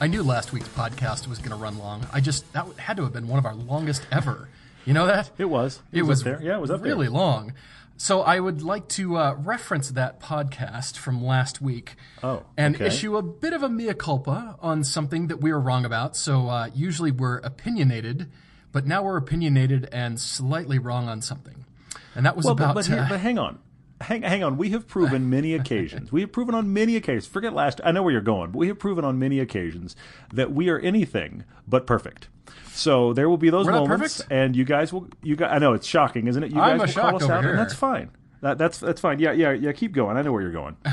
I knew last week's podcast was going to run long. I just that had to have been one of our longest ever. You know that? It was. It, up was there. Yeah, it was up really there. long. So I would like to uh, reference that podcast from last week. Oh, and okay. issue a bit of a mea culpa on something that we were wrong about. So uh, usually we're opinionated, but now we're opinionated and slightly wrong on something. And that was Well, about. but, but, uh, but hang on. Hang, hang on. We have proven many occasions. We have proven on many occasions. Forget last. I know where you're going, but we have proven on many occasions that we are anything but perfect. So there will be those We're not moments, perfect? and you guys will. You guys, I know it's shocking, isn't it? You I'm guys will shocked call us over out, here. and that's fine. That, that's that's fine. Yeah, yeah, yeah. Keep going. I know where you're going.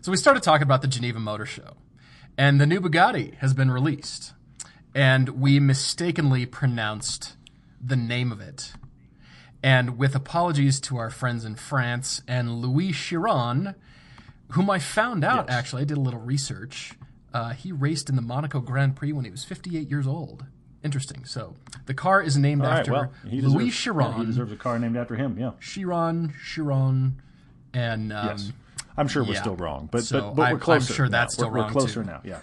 So we started talking about the Geneva Motor Show, and the new Bugatti has been released, and we mistakenly pronounced the name of it. And with apologies to our friends in France and Louis Chiron, whom I found out Yes. actually, I did a little research. Uh, he raced in the Monaco Grand Prix when he was 58 years old. Interesting. So the car is named right. after Well, Louis deserves, Chiron. yeah, he deserves a car named after him. Yeah. Chiron, Chiron, and um, Yes. I'm sure we're yeah. still wrong, but So but, but I'm- we're I'm closer. sure now. that's still we're, wrong, We're closer too. now. Yeah.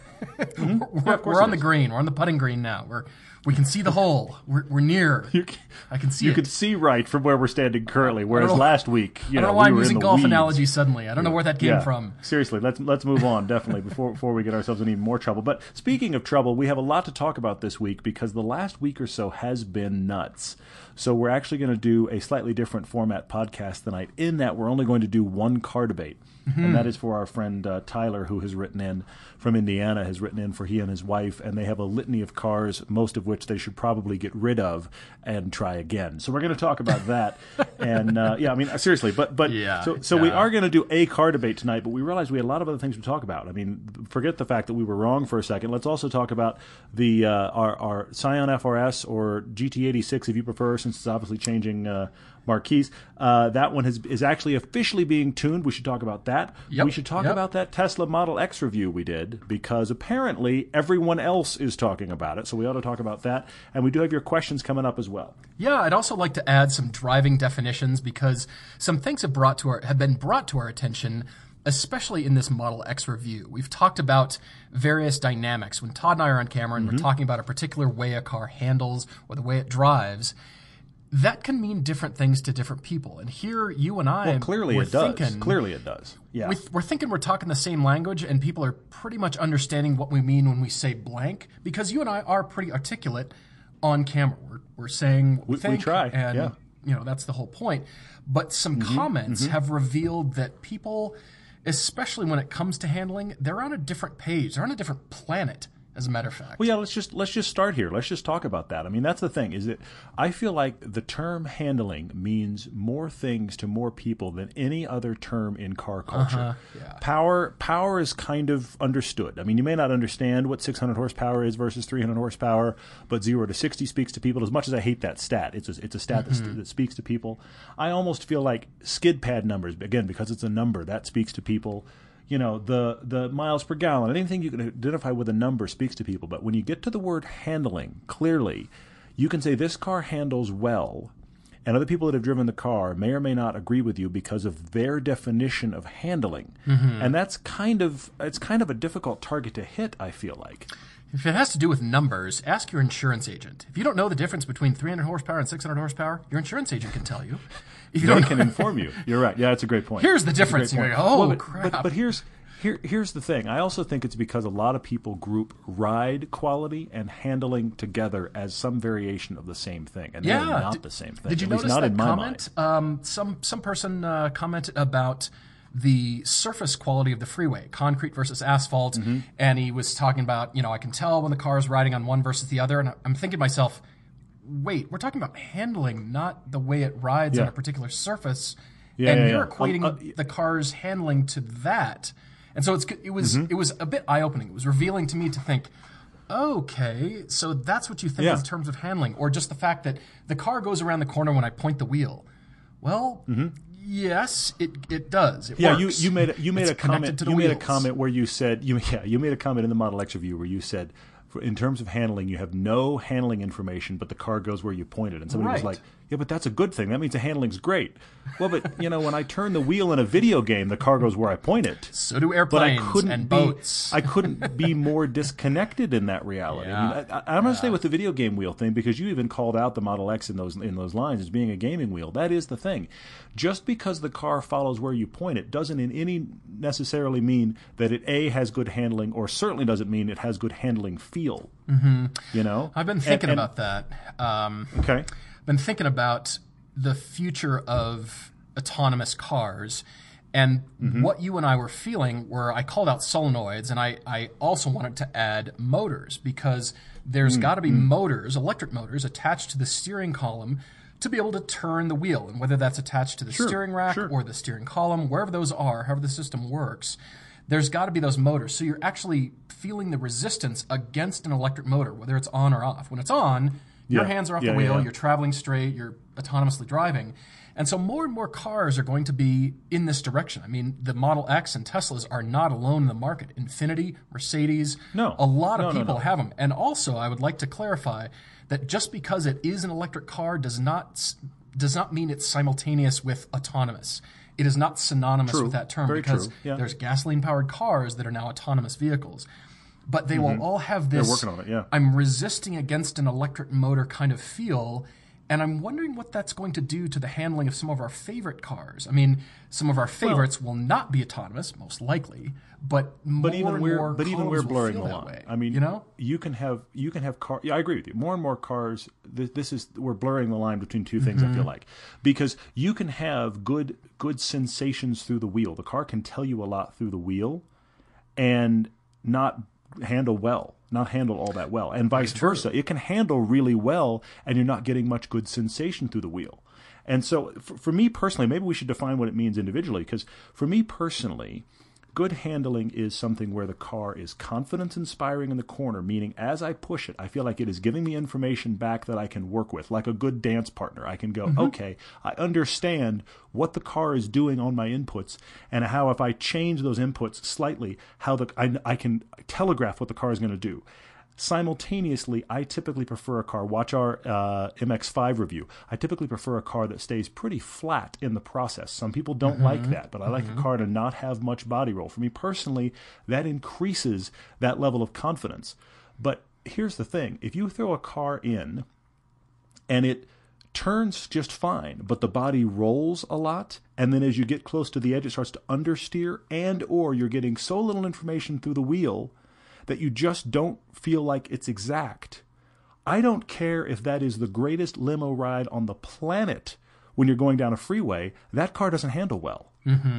we're, course we're on the green. We're on the putting green now. We're we can see the hole. We're, we're near. You, c- I can see you it. could see right from where we're standing currently, whereas last week, you I don't know, know why we I'm using golf weeds. analogies suddenly. I don't know where that came Yeah. from. Seriously, let's let's move on definitely before before we get ourselves in even more trouble. But speaking of trouble, we have a lot to talk about this week because the last week or so has been nuts. So we're actually going to do a slightly different format podcast tonight. In that, we're only going to do one car debate, Mm-hmm. and that is for our friend uh, Tyler, who has written in from Indiana, has written in for he and his wife, and they have a litany of cars, most of which they should probably get rid of and try again. So we're going to talk about that, and uh, yeah, I mean seriously, but but Yeah, so so we are going to do a car debate tonight, but we realized we had a lot of other things to talk about. I mean, forget the fact that we were wrong for a second. Let's also talk about the uh, our, our Scion FRS or GT86, if you prefer, since it's obviously changing marquees. Uh, that one has, is actually officially being tuned. We should talk about that. Yep, We should talk yep. about that Tesla Model X review we did because apparently everyone else is talking about it. So we ought to talk about that. And we do have your questions coming up as well. Yeah, I'd also like to add some driving definitions because some things have brought to our have been brought to our attention, especially in this Model X review. We've talked about various dynamics. When Todd and I are on camera and Mm-hmm. we're talking about a particular way a car handles or the way it drives, that can mean different things to different people. And here, you and I, Clearly we're it does. thinking, Clearly it does. Yeah. we- we're thinking we're talking the same language, and people are pretty much understanding what we mean when we say blank. Because you and I are pretty articulate on camera. We're, we're saying what we, we think, try, and yeah. you know that's the whole point. But some Mm-hmm, comments have revealed that people, especially when it comes to handling, they're on a different page. They're on a different planet. As a matter of fact, Well, yeah, let's just let's just start here. Let's just talk about that. I mean, that's the thing is that I feel like the term handling means more things to more people than any other term in car uh-huh. culture. yeah. Power power is kind of understood. I mean, you may not understand what 600 horsepower is versus 300 horsepower, but 0 to 60 speaks to people as much as I hate that stat. It's a, it's a stat that, mm-hmm. that speaks to people. I almost feel like skid pad numbers again because it's a number that speaks to people you know the the miles per gallon anything you can identify with a number speaks to people but when you get to the word handling clearly you can say this car handles well and other people that have driven the car may or may not agree with you because of their definition of handling mm-hmm. and that's kind of it's kind of a difficult target to hit i feel like if it has to do with numbers, ask your insurance agent. If you don't know the difference between 300 horsepower and 600 horsepower, your insurance agent can tell you. You they can inform you you're right yeah that's a great point Here's the difference. like, oh, Well, but, crap. But, but here's here here's the thing. I also think it's because a lot of people group ride quality and handling together as some variation of the same thing, and they're not Did- the same thing. Did you notice not that comment? Um, some some person uh, commented about the surface quality of the freeway, concrete versus asphalt, Mm-hmm. and he was talking about, you know, I can tell when the car is riding on one versus the other, and I'm thinking to myself, wait, we're talking about handling, not the way it rides on a particular surface. Yeah, and yeah, you're yeah. equating Um, uh, the car's handling to that. And so it's it was Mm-hmm. it was a bit eye opening. It was revealing to me to think, okay, so that's what you think Yeah. in terms of handling, or just the fact that the car goes around the corner when I point the wheel. Well, yes, it it does. It Mm-hmm. Yeah, works. you, you made a, you made It's a comment. to the You made a comment where you said you yeah you made a comment in the Model X review where you said, in terms of handling, you have no handling information, but the car goes where you pointed, and somebody was like, yeah, but that's a good thing. That means the handling's great. Well, but you know, when I turn the wheel in a video game, the car goes where I point it. So do But I airplanes couldn't and be, boats. I couldn't be more disconnected in that reality. I, mean, I, I'm going to stay with the video game wheel thing because you even called out the Model X in those in those lines as being a gaming wheel. That is the thing. Just because the car follows where you point it doesn't in any necessarily mean that it a has good handling, or certainly doesn't mean it has good handling feel. Mm-hmm. You know, I've been And- thinking and- about that. Um, Okay. Been thinking about the future of autonomous cars and Mm-hmm. what you and I were feeling were I called out solenoids and I, I also wanted to add motors because there's Mm, got to be motors, electric motors attached to the steering column to be able to turn the wheel and whether that's attached to the steering rack sure. or the steering column, wherever those are, however the system works, there's got to be those motors. So you're actually feeling the resistance against an electric motor, whether it's on or off. When it's on, your Yeah. hands are off Yeah, the wheel, yeah. you're traveling straight, you're autonomously driving. And so more and more cars are going to be in this direction. I mean, the Model X and Teslas are not alone in the market. Infiniti, Mercedes, No. a lot of No, no, people no. have them. And also, I would like to clarify that just because it is an electric car does not does not mean it's simultaneous with autonomous. It is not synonymous True. with that term Very because. Yeah. there's gasoline powered cars that are now autonomous vehicles. But they will all have this Mm-hmm. working on it, yeah. I'm resisting against an electric motor kind of feel. And I'm wondering what that's going to do to the handling of some of our favorite cars. I mean, some of our favorites will not be autonomous, most likely, but more but even and we're more but even we're blurring the line. way. I mean, you know, you can have you can have car. Yeah, I agree with you. More and more cars. This, this is we're blurring the line between two things. Mm-hmm. I feel like because you can have good good sensations through the wheel. The car can tell you a lot through the wheel, and not handle well, not handle all that well, and vice versa. It can handle really well, and you're not getting much good sensation through the wheel. And so, for, for me personally, maybe we should define what it means individually. Because for me personally, good handling is something where the car is confidence inspiring in the corner, meaning as I push it, I feel like it is giving me information back that I can work with, like a good dance partner. I can go, mm-hmm. okay, I understand what the car is doing on my inputs, and how if I change those inputs slightly, how the I, I can telegraph what the car is going to do. Simultaneously, I typically prefer a car. Watch our uh, MX5 review. I typically prefer a car that stays pretty flat in the process. Some people don't like that, but I like a car to not have much body roll. For me personally, that increases that level of confidence. But here's the thing if you throw a car in and it turns just fine, but the body rolls a lot, and then as you get close to the edge, it starts to understeer, and or you're getting so little information through the wheel that you just don't feel like it's exact. I don't care if that is the greatest limo ride on the planet when you're going down a freeway, that car doesn't handle well.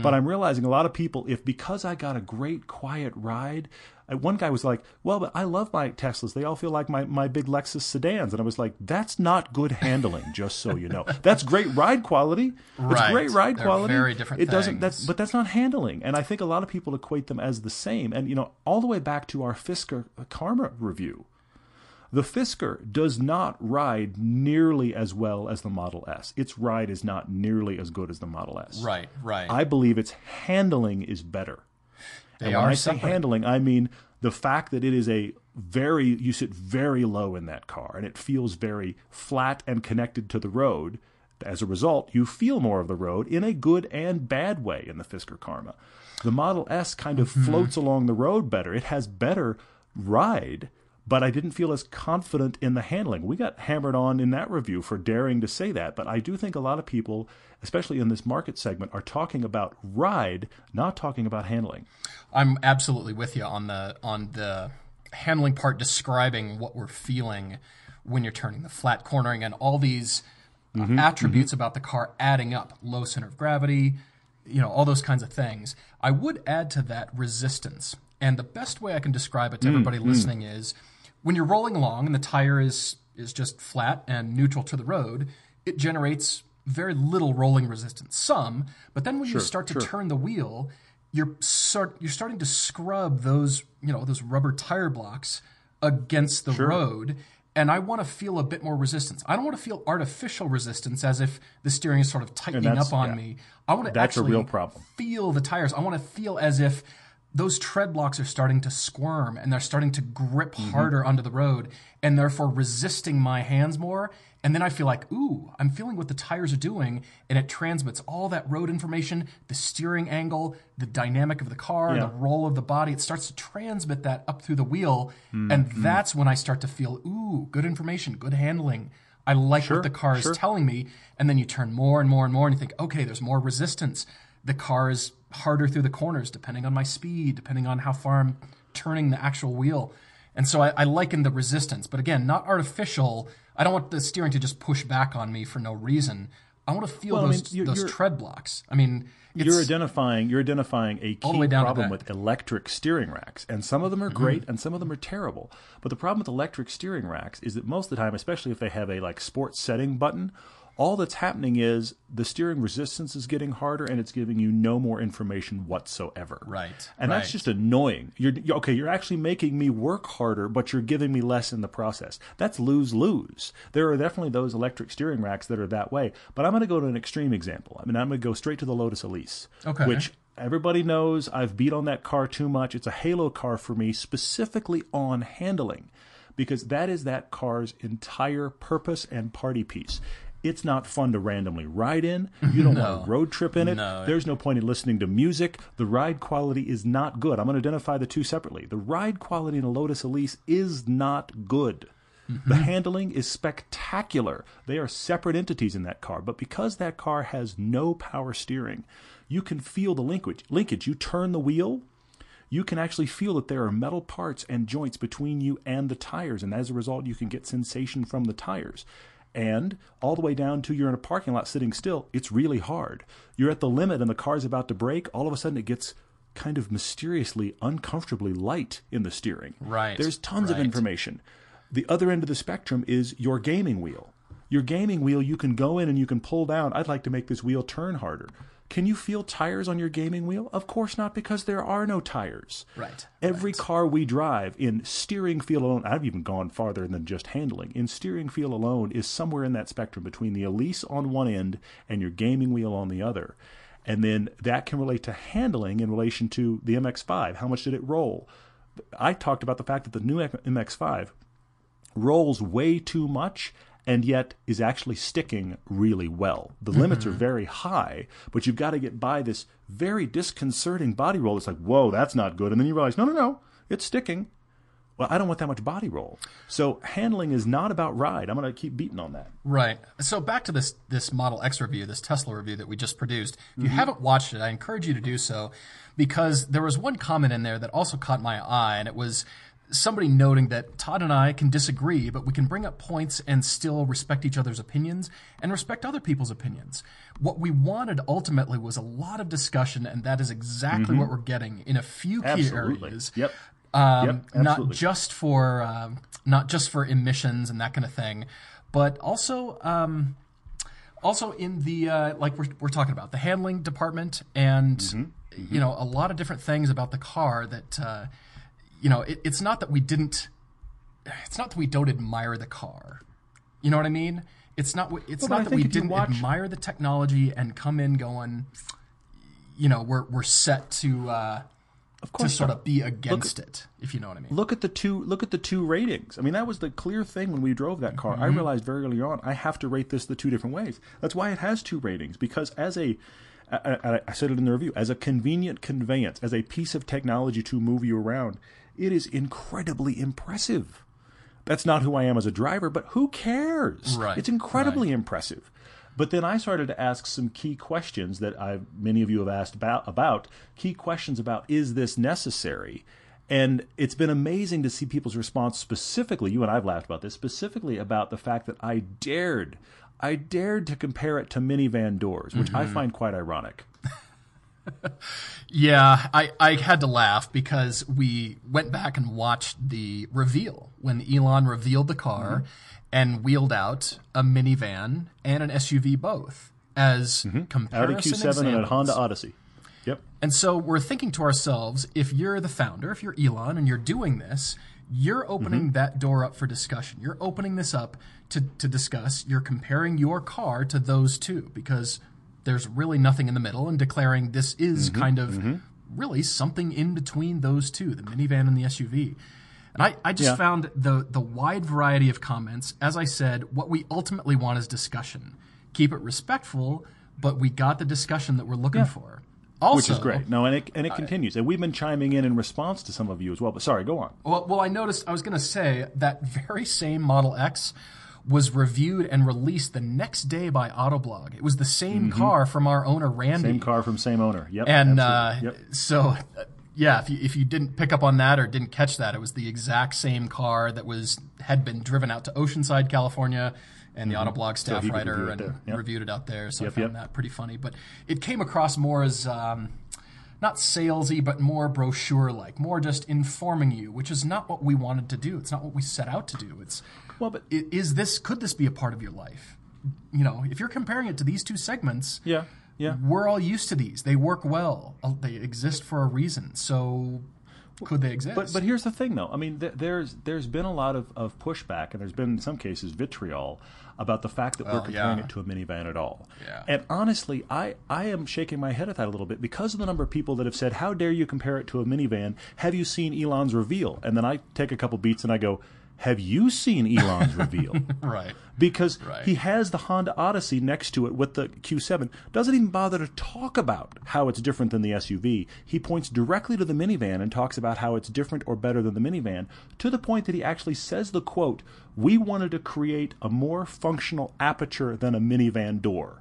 But I'm realizing a lot of people, if because I got a great quiet ride, uh, one guy was like, Well, but I love my Teslas. They all feel like my, my big Lexus sedans. And I was like, That's not good handling, just so you know. That's great ride quality. It's Right. great ride They're quality. very different It doesn't that's but that's not handling. And I think a lot of people equate them as the same. And you know, all the way back to our Fisker Karma review. The Fisker does not ride nearly as well as the Model S. Its ride is not nearly as good as the Model S. right, right. I believe its handling is better. They and when are I say separate. handling, I mean the fact that it is a very you sit very low in that car and it feels very flat and connected to the road. As a result, you feel more of the road in a good and bad way in the Fisker Karma. The Model S kind of Mm-hmm. floats along the road better. It has better ride, but I didn't feel as confident in the handling. We got hammered on in that review for daring to say that, but I do think a lot of people, especially in this market segment, are talking about ride, not talking about handling. I'm absolutely with you on the on the handling part, describing what we're feeling when you're turning the flat cornering and all these Mm-hmm, attributes about the car adding up, low center of gravity, you know, all those kinds of things. I would add to that resistance, and the best way I can describe it to everybody Mm-hmm. listening is when you're rolling along and the tire is is just flat and neutral to the road, it generates very little rolling resistance. Some, but then when you start to sure. turn the wheel, you're start you're starting to scrub those you know those rubber tire blocks against the road. And I want to feel a bit more resistance. I don't want to feel artificial resistance as if the steering is sort of tightening up on yeah. me. I want to That's a actually real problem. feel the tires. I want to feel as if those tread blocks are starting to squirm and they're starting to grip Mm-hmm. harder onto the road and therefore resisting my hands more. And then I feel like, ooh, I'm feeling what the tires are doing. And it transmits all that road information, the steering angle, the dynamic of the car, Yeah. the roll of the body. It starts to transmit that up through the wheel. Mm-hmm. And that's when I start to feel, ooh, good information, good handling. I like what the car is sure. telling me. And then you turn more and more and more and you think, okay, there's more resistance. The car is harder through the corners depending on my speed, depending on how far I'm turning the actual wheel. And so I, I liken the resistance, but again, not artificial. I don't want the steering to just push back on me for no reason. I want to feel Well, I those mean, you're- those you're- tread blocks. I mean, it's, you're identifying you're identifying a key problem with electric steering racks and some of them are Mm-hmm. great and some of them are terrible but the problem with electric steering racks is that most of the time especially if they have a like sports setting button all that's happening is the steering resistance is getting harder and it's giving you no more information whatsoever Right, and that's just annoying you're okay you're actually making me work harder but you're giving me less in the process that's lose lose there are definitely those electric steering racks that are that way but i'm going to go to an extreme example i mean i'm going to go straight to the lotus elise Okay. which everybody knows I've beat on that car too much. It's a halo car for me, specifically on handling, because that is that car's entire purpose and party piece. It's not fun to randomly ride in. You don't want to road trip in it. No. There's no point in listening to music. The ride quality is not good. I'm going to identify the two separately. The ride quality in a Lotus Elise is not good. Mm-hmm. The handling is spectacular. They are separate entities in that car, but because that car has no power steering, you can feel the linkage. Linkage. You turn the wheel, you can actually feel that there are metal parts and joints between you and the tires, and as a result, you can get sensation from the tires. And all the way down to you're in a parking lot sitting still, it's really hard. You're at the limit and the car's about to brake, all of a sudden it gets kind of mysteriously, uncomfortably light in the steering. Right, There's tons of information. The other end of the spectrum is your gaming wheel. Your gaming wheel, you can go in and you can pull down. I'd like to make this wheel turn harder. Can you feel tires on your gaming wheel? Of course not, because there are no tires. Right, Every car we drive in steering feel alone, I've even gone farther than just handling. In steering feel alone is somewhere in that spectrum between the Elise on one end and your gaming wheel on the other. And then that can relate to handling in relation to the MX5. How much did it roll? I talked about the fact that the new MX5 rolls way too much and yet is actually sticking really well. The limits are very high, but you've got to get by this very disconcerting body roll. It's like, whoa, that's not good. And then you realize, no, no, no, it's sticking. Well, I don't want that much body roll. So handling is not about ride. I'm going to keep beating on that. Right. So back to this this Model X review, this Tesla review that we just produced. If Mm-hmm. you haven't watched it, I encourage you to do so because there was one comment in there that also caught my eye, and it was somebody noting that Todd and I can disagree, but we can bring up points and still respect each other's opinions and respect other people's opinions. What we wanted ultimately was a lot of discussion, and that is exactly what we're getting in a few key Mm-hmm. Absolutely. areas Yep. um, Yep, not just for um, not just for emissions and that kind of thing, but also um, also in the uh, like we're we're talking about the handling department and Mm-hmm. you know a lot of different things about the car that uh, you know it, it's not that we didn't it's not that we don't admire the car. You know what I mean? It's not it's Well, not that we didn't watch- admire the technology and come in going you know we're we're set to uh, Of to sort of be against it, if you know what I mean. look at the two look at the two ratings. I mean, that was the clear thing when we drove that car. I realized very early on I have to rate this the two different ways. That's why it has two ratings because as a I, I, I said it in the review as a convenient conveyance, as a piece of technology to move you around, it is incredibly impressive. That's not who I am as a driver, but who cares? Right, It's incredibly impressive. But then I started to ask some key questions that I many of you have asked about about key questions about is this necessary? And it's been amazing to see people's response specifically, you and I've laughed about this, specifically about the fact that I dared I dared to compare it to minivan doors, which I mm-hmm. find quite ironic. Yeah, I, I had to laugh because we went back and watched the reveal when Elon revealed the car and wheeled out a minivan and an SUV both. as Audi comparison Q7 and a. Honda Odyssey. Yep. And so we're thinking to ourselves, if you're the founder, if you're Elon and you're doing this, you're opening Mm-hmm. that door up for discussion. You're opening this up to, to discuss. You're comparing your car to those two because there's really nothing in the middle and declaring this is Mm-hmm. kind of really something in between those two, the minivan and the SUV. And I, I just Yeah. found the, the wide variety of comments. As I said, what we ultimately want is discussion. Keep it respectful, but we got the discussion that we're looking for. Also, Which is great. No, and it, and it continues. And we've been chiming in in response to some of you as well. But sorry, go on. Well, well, I noticed. I was going to say that very same Model X was reviewed and released the next day by Autoblog. It was the same car from our owner Randy, Mm-hmm. Same car from same owner. Yep. and uh, yep. so uh, yeah. If you if you didn't pick up on that or didn't catch that, it was the exact same car that was had been driven out to Oceanside, California. And the Autoblog staff Mm-hmm. could writer review and. Yep. reviewed it out there, so Yep, I found that pretty funny. But it came across more as um, not salesy, but more brochure like, more just informing you, which is not what we wanted to do. It's not what we set out to do. It's Well, but is this could this be a part of your life? You know, if you're comparing it to these two segments, yeah, yeah. we're all used to these. They work well. Uh, They exist for a reason. So could they exist? But but here's the thing, though. I mean, th- there's there's been a lot of, of pushback, and there's been in some cases vitriol about the fact that we're comparing yeah. it to a minivan at all. Yeah. And honestly, I I am shaking my head at that a little bit because of the number of people that have said, "How dare you compare it to a minivan? Have you seen Elon's reveal?" And then I take a couple beats and I go, "Have you seen Elon's reveal?" right. because Right. he has the Honda Odyssey next to it with the Q7. Doesn't even bother to talk about how it's different than the SUV. He points directly to the minivan and talks about how it's different or better than the minivan to the point that he actually says the quote, "We wanted to create a more functional aperture than a minivan door."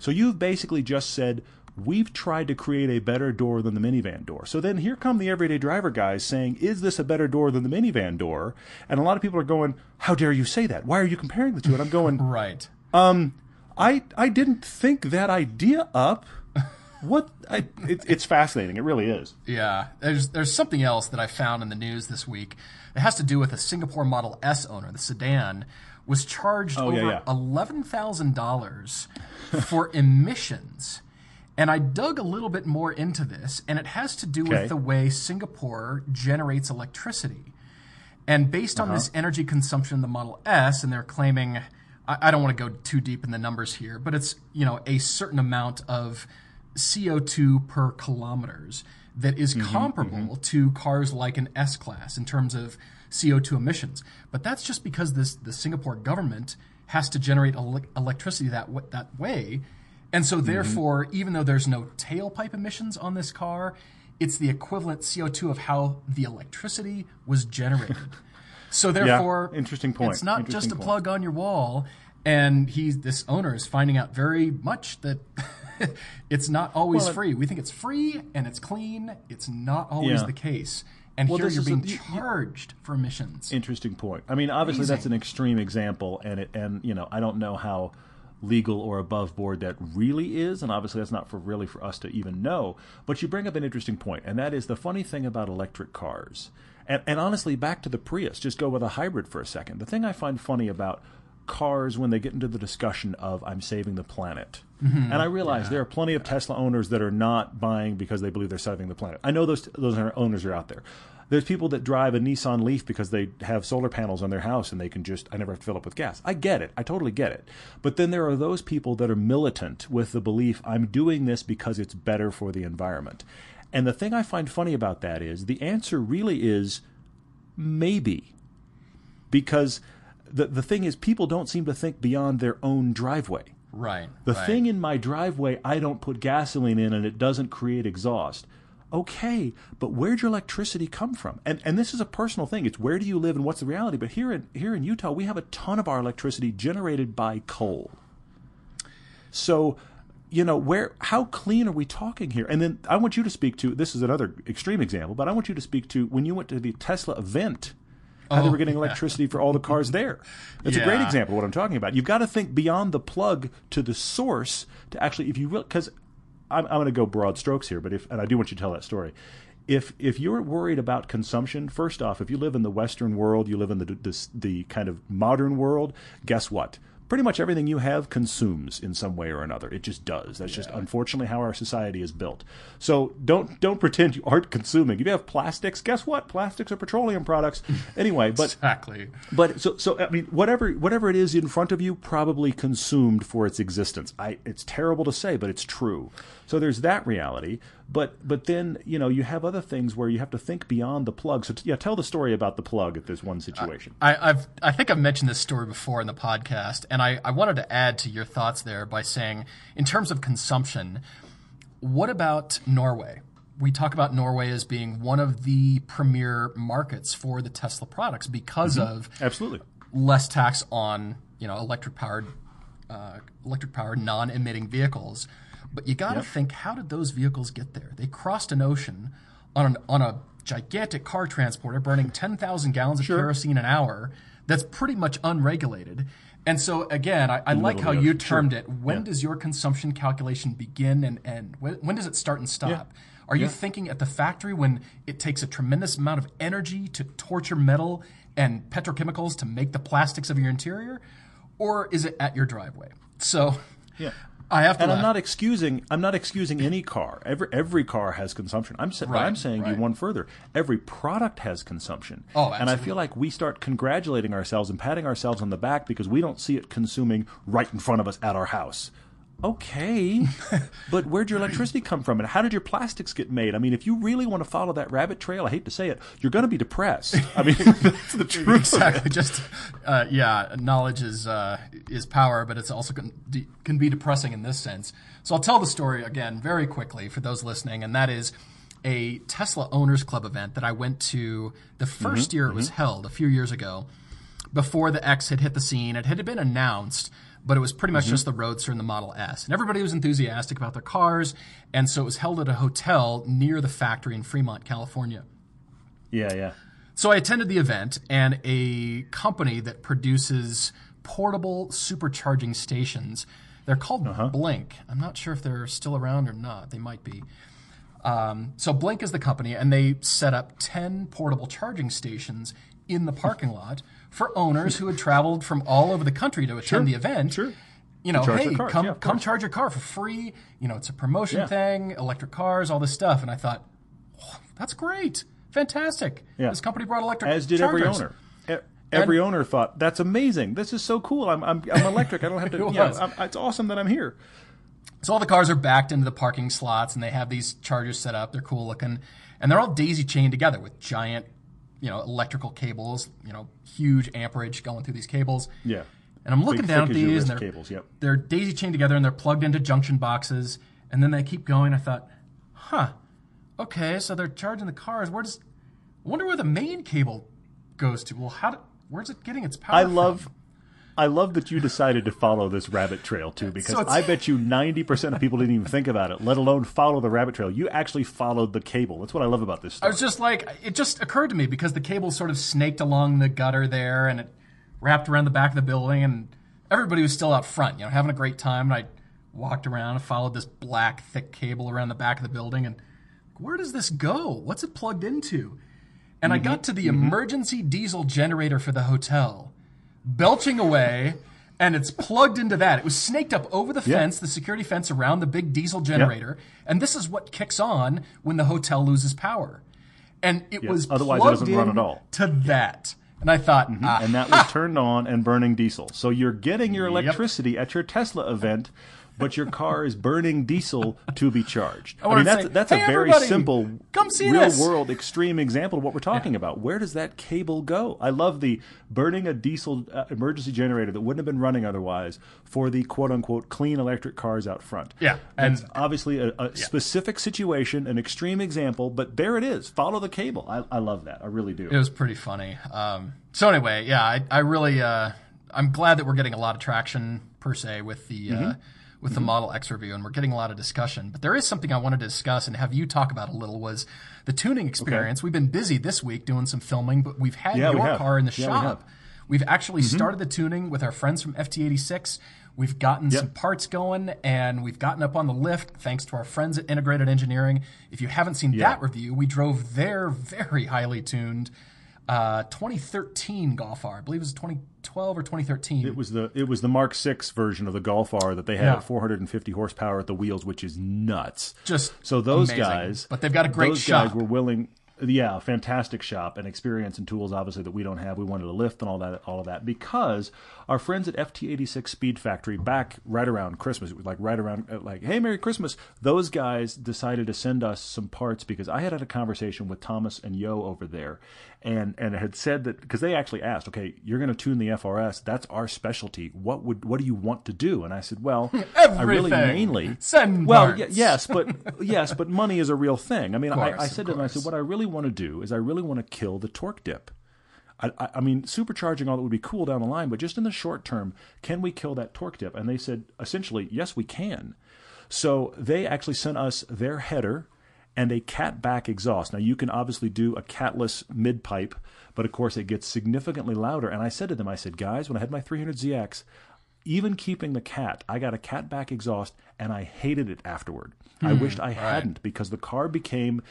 So you've basically just said we've tried to create a better door than the minivan door. So then here come the everyday driver guys saying, "Is this a better door than the minivan door?" And a lot of people are going, "How dare you say that? Why are you comparing the two?" And I'm going, Right. Um, "I I didn't think that idea up." What? I, it, it's fascinating. It really is. Yeah, there's there's something else that I found in the news this week. It has to do with a Singapore Model S owner, the sedan, was charged Oh, yeah, over yeah. eleven thousand dollars for emissions. And I dug a little bit more into this, and it has to do Okay. with the way Singapore generates electricity. And based Uh-huh. on this energy consumption the Model S, and they're claiming, I, I don't want to go too deep in the numbers here, but it's you know a certain amount of CO2 per kilometers that is Mm-hmm, comparable to cars like an S class in terms of CO2 emissions. But that's just because this the Singapore government has to generate ele- electricity that w- that way, and so Mm-hmm. therefore, even though there's no tailpipe emissions on this car, it's the equivalent CO2 of how the electricity was generated. So therefore, interesting point. It's not just a point. plug on your wall. And he's this owner is finding out very much that it's not always Well, free. We think it's free and it's clean. It's not always Yeah. the case. And Well, here you're a- being you- charged for emissions. Interesting point. I mean, obviously that's an extreme example, and it, and you know, I don't know how legal or above board that really is, and obviously that's not for really for us to even know. But you bring up an interesting point, and that is the funny thing about electric cars, and, and honestly, back to the Prius. Just go with a hybrid for a second. The thing I find funny about cars when they get into the discussion of I'm saving the planet. Mm-hmm. And I realize there are plenty of Tesla owners that are not buying because they believe they're saving the planet. I know those those owners are out there. There's people that drive a Nissan Leaf because they have solar panels on their house and they can just I never have to fill up with gas. I get it. I totally get it. But then there are those people that are militant with the belief I'm doing this because it's better for the environment. And the thing I find funny about that is the answer really is maybe because the the thing is people don't seem to think beyond their own driveway. right. The right. thing in my driveway, I don't put gasoline in and it doesn't create exhaust. Okay, but where'd your electricity come from? And and this is a personal thing. It's where do you live and what's the reality? But here in here in Utah, we have a ton of our electricity generated by coal. So, you know, where how clean are we talking here? And then I want you to speak to this is another extreme example, but I want you to speak to when you went to the Tesla event how they Oh, were getting yeah. electricity for all the cars there. It's a great example of what I'm talking about. You've got to think beyond the plug to the source to actually, if you will, because I'm, I'm going to go broad strokes here, but if, and I do want you to tell that story. If, if you're worried about consumption, first off, if you live in the Western world, you live in the, the, the kind of modern world, guess what? Pretty much everything you have consumes in some way or another. It just does. That's just unfortunately how our society is built. So don't don't pretend you aren't consuming. If you have plastics, guess what? Plastics are petroleum products anyway. But exactly. but so so I mean whatever whatever it is in front of you probably consumed for its existence. I it's terrible to say, but it's true. So there's that reality, but but then you know you have other things where you have to think beyond the plug. So t- yeah, tell the story about the plug at this one situation. I, I've I think I've mentioned this story before in the podcast, and I, I wanted to add to your thoughts there by saying, in terms of consumption, what about Norway? We talk about Norway as being one of the premier markets for the Tesla products because of Absolutely. less tax on you know electric powered uh, electric powered non-emitting vehicles. But you got to think, how did those vehicles get there? They crossed an ocean on an, on a gigantic car transporter, burning ten thousand gallons of kerosene an hour. That's pretty much unregulated. And so again, I, I like how you ocean. Sure. termed it. When Yeah. does your consumption calculation begin and end? when, when does it start and stop? Are you thinking at the factory when it takes a tremendous amount of energy to torture metal and petrochemicals to make the plastics of your interior, or is it at your driveway? So, Yeah. I have to. And I'm not excusing. I'm not excusing any car. Every every car has consumption. I'm sa- Right, I'm saying right. you one further. Every product has consumption. Oh, absolutely. And I feel like we start congratulating ourselves and patting ourselves on the back because we don't see it consuming right in front of us at our house. Okay, but where'd your electricity come from, and how did your plastics get made? I mean, if you really want to follow that rabbit trail, I hate to say it, you're going to be depressed. I mean, that's the truth. exactly. Just uh, yeah, knowledge is uh, is power, but it's also can, de- can be depressing in this sense. So I'll tell the story again very quickly for those listening, and that is a Tesla Owners Club event that I went to the 1st year it was held a few years ago, before the X had hit the scene. It had been announced. But it was pretty much just the Roadster and the Model S. And everybody was enthusiastic about their cars. And so it was held at a hotel near the factory in Fremont, California. Yeah, yeah. So I attended the event, and a company that produces portable supercharging stations. They're called Blink. I'm not sure if they're still around or not. They might be. Um, so Blink is the company, and they set up 10 portable charging stations in the parking lot for owners who had traveled from all over the country to attend the event. sure. You know, hey, cars. come Yeah, come charge your car for free. You know, it's a promotion Yeah. thing, electric cars, all this stuff. And I thought, "Oh, that's great, fantastic. Yeah. This company brought electric As did every owner. Every owner thought that's amazing. This is so cool. I'm I'm, I'm electric. I don't have to. It you know. I'm, it's awesome that I'm here. So all the cars are backed into the parking slots, and they have these chargers set up. They're cool looking, and they're all daisy chained together with giant, you know, electrical cables. You know, huge amperage going through these cables. Yeah. And I'm looking Big, down at these, and they're, cables, yep. they're daisy chained together, and they're plugged into junction boxes. And then they keep going. I thought, huh, okay, so they're charging the cars. Where does? I wonder where the main cable goes to. Well, how? Do, where's it getting its power? I from? I love that you decided to follow this rabbit trail too, because So I bet you ninety percent of people didn't even think about it, let alone follow the rabbit trail. You actually followed the cable. That's what I love about this stuff. I was just like, it just occurred to me because the cable sort of snaked along the gutter there and it wrapped around the back of the building and everybody was still out front, you know, having a great time. And I walked around and followed this black, thick cable around the back of the building and where does this go? What's it plugged into? And I mm-hmm. got to the mm-hmm. emergency diesel generator for the hotel, belching away, and it's plugged into that. It was snaked up over the fence, the security fence around the big diesel generator, and this is what kicks on when the hotel loses power. And it was otherwise it plugged doesn't run at all. to that. And I thought, ah, and that was turned on and burning diesel. So you're getting your electricity at your Tesla event, but your car is burning diesel to be charged. I, wanna mean, that's say, that's "Hey, a very simple, come see real this." world extreme example of what we're talking about. Where does that cable go? I love the burning a diesel uh, emergency generator that wouldn't have been running otherwise for the quote unquote clean electric cars out front. Yeah, and obviously a, a specific situation, an extreme example, but there it is. Follow the cable. I, I love that. I really do. it was pretty funny. Um, so anyway, yeah, I, I really, uh, I'm glad that we're getting a lot of traction per se with the uh, with the mm-hmm. Model X review, and we're getting a lot of discussion. But there is something I wanted to discuss and have you talk about a little was the tuning experience. We've been busy this week doing some filming, but we've had Yeah, your have. car in the Yeah, shop. have. We've actually mm-hmm. started the tuning with our friends from FT86. We've gotten some parts going and we've gotten up on the lift thanks to our friends at Integrated Engineering. If you haven't seen that review, we drove their very highly tuned uh, 2013 Golf R. I believe it was 2012 or 2013. It was the it was the Mark VI version of the Golf R that they had Yeah. 450 horsepower at the wheels, which is nuts. Just So those amazing. guys, But they've got a great those shop. guys were willing. Yeah, fantastic shop and experience and tools, obviously that we don't have. We wanted a lift and all that, all of that, because our friends at FT86 Speed Factory back right around Christmas, it was like right around uh, like, hey, Merry Christmas. Those guys decided to send us some parts because I had had a conversation with Thomas and Yo over there, and and had said that because they actually asked, okay, you're going to tune the FRS, that's our specialty. What would what do you want to do? And I said, well, I really mainly Send well, parts. y- yes, but yes, but money is a real thing. I mean, course, I, I said to them, I said, what I really want to do is I really want to kill the torque dip. I, I, I mean, supercharging all that would be cool down the line, but just in the short term, can we kill that torque dip? And they said, essentially, yes, we can. So they actually sent us their header and a cat back exhaust. Now you can obviously do a catless mid pipe, but of course it gets significantly louder. And I said to them, I said, guys, when I had my 300ZX, even keeping the cat, I got a cat back exhaust and I hated it afterward. I hmm. wished I hadn't because the car became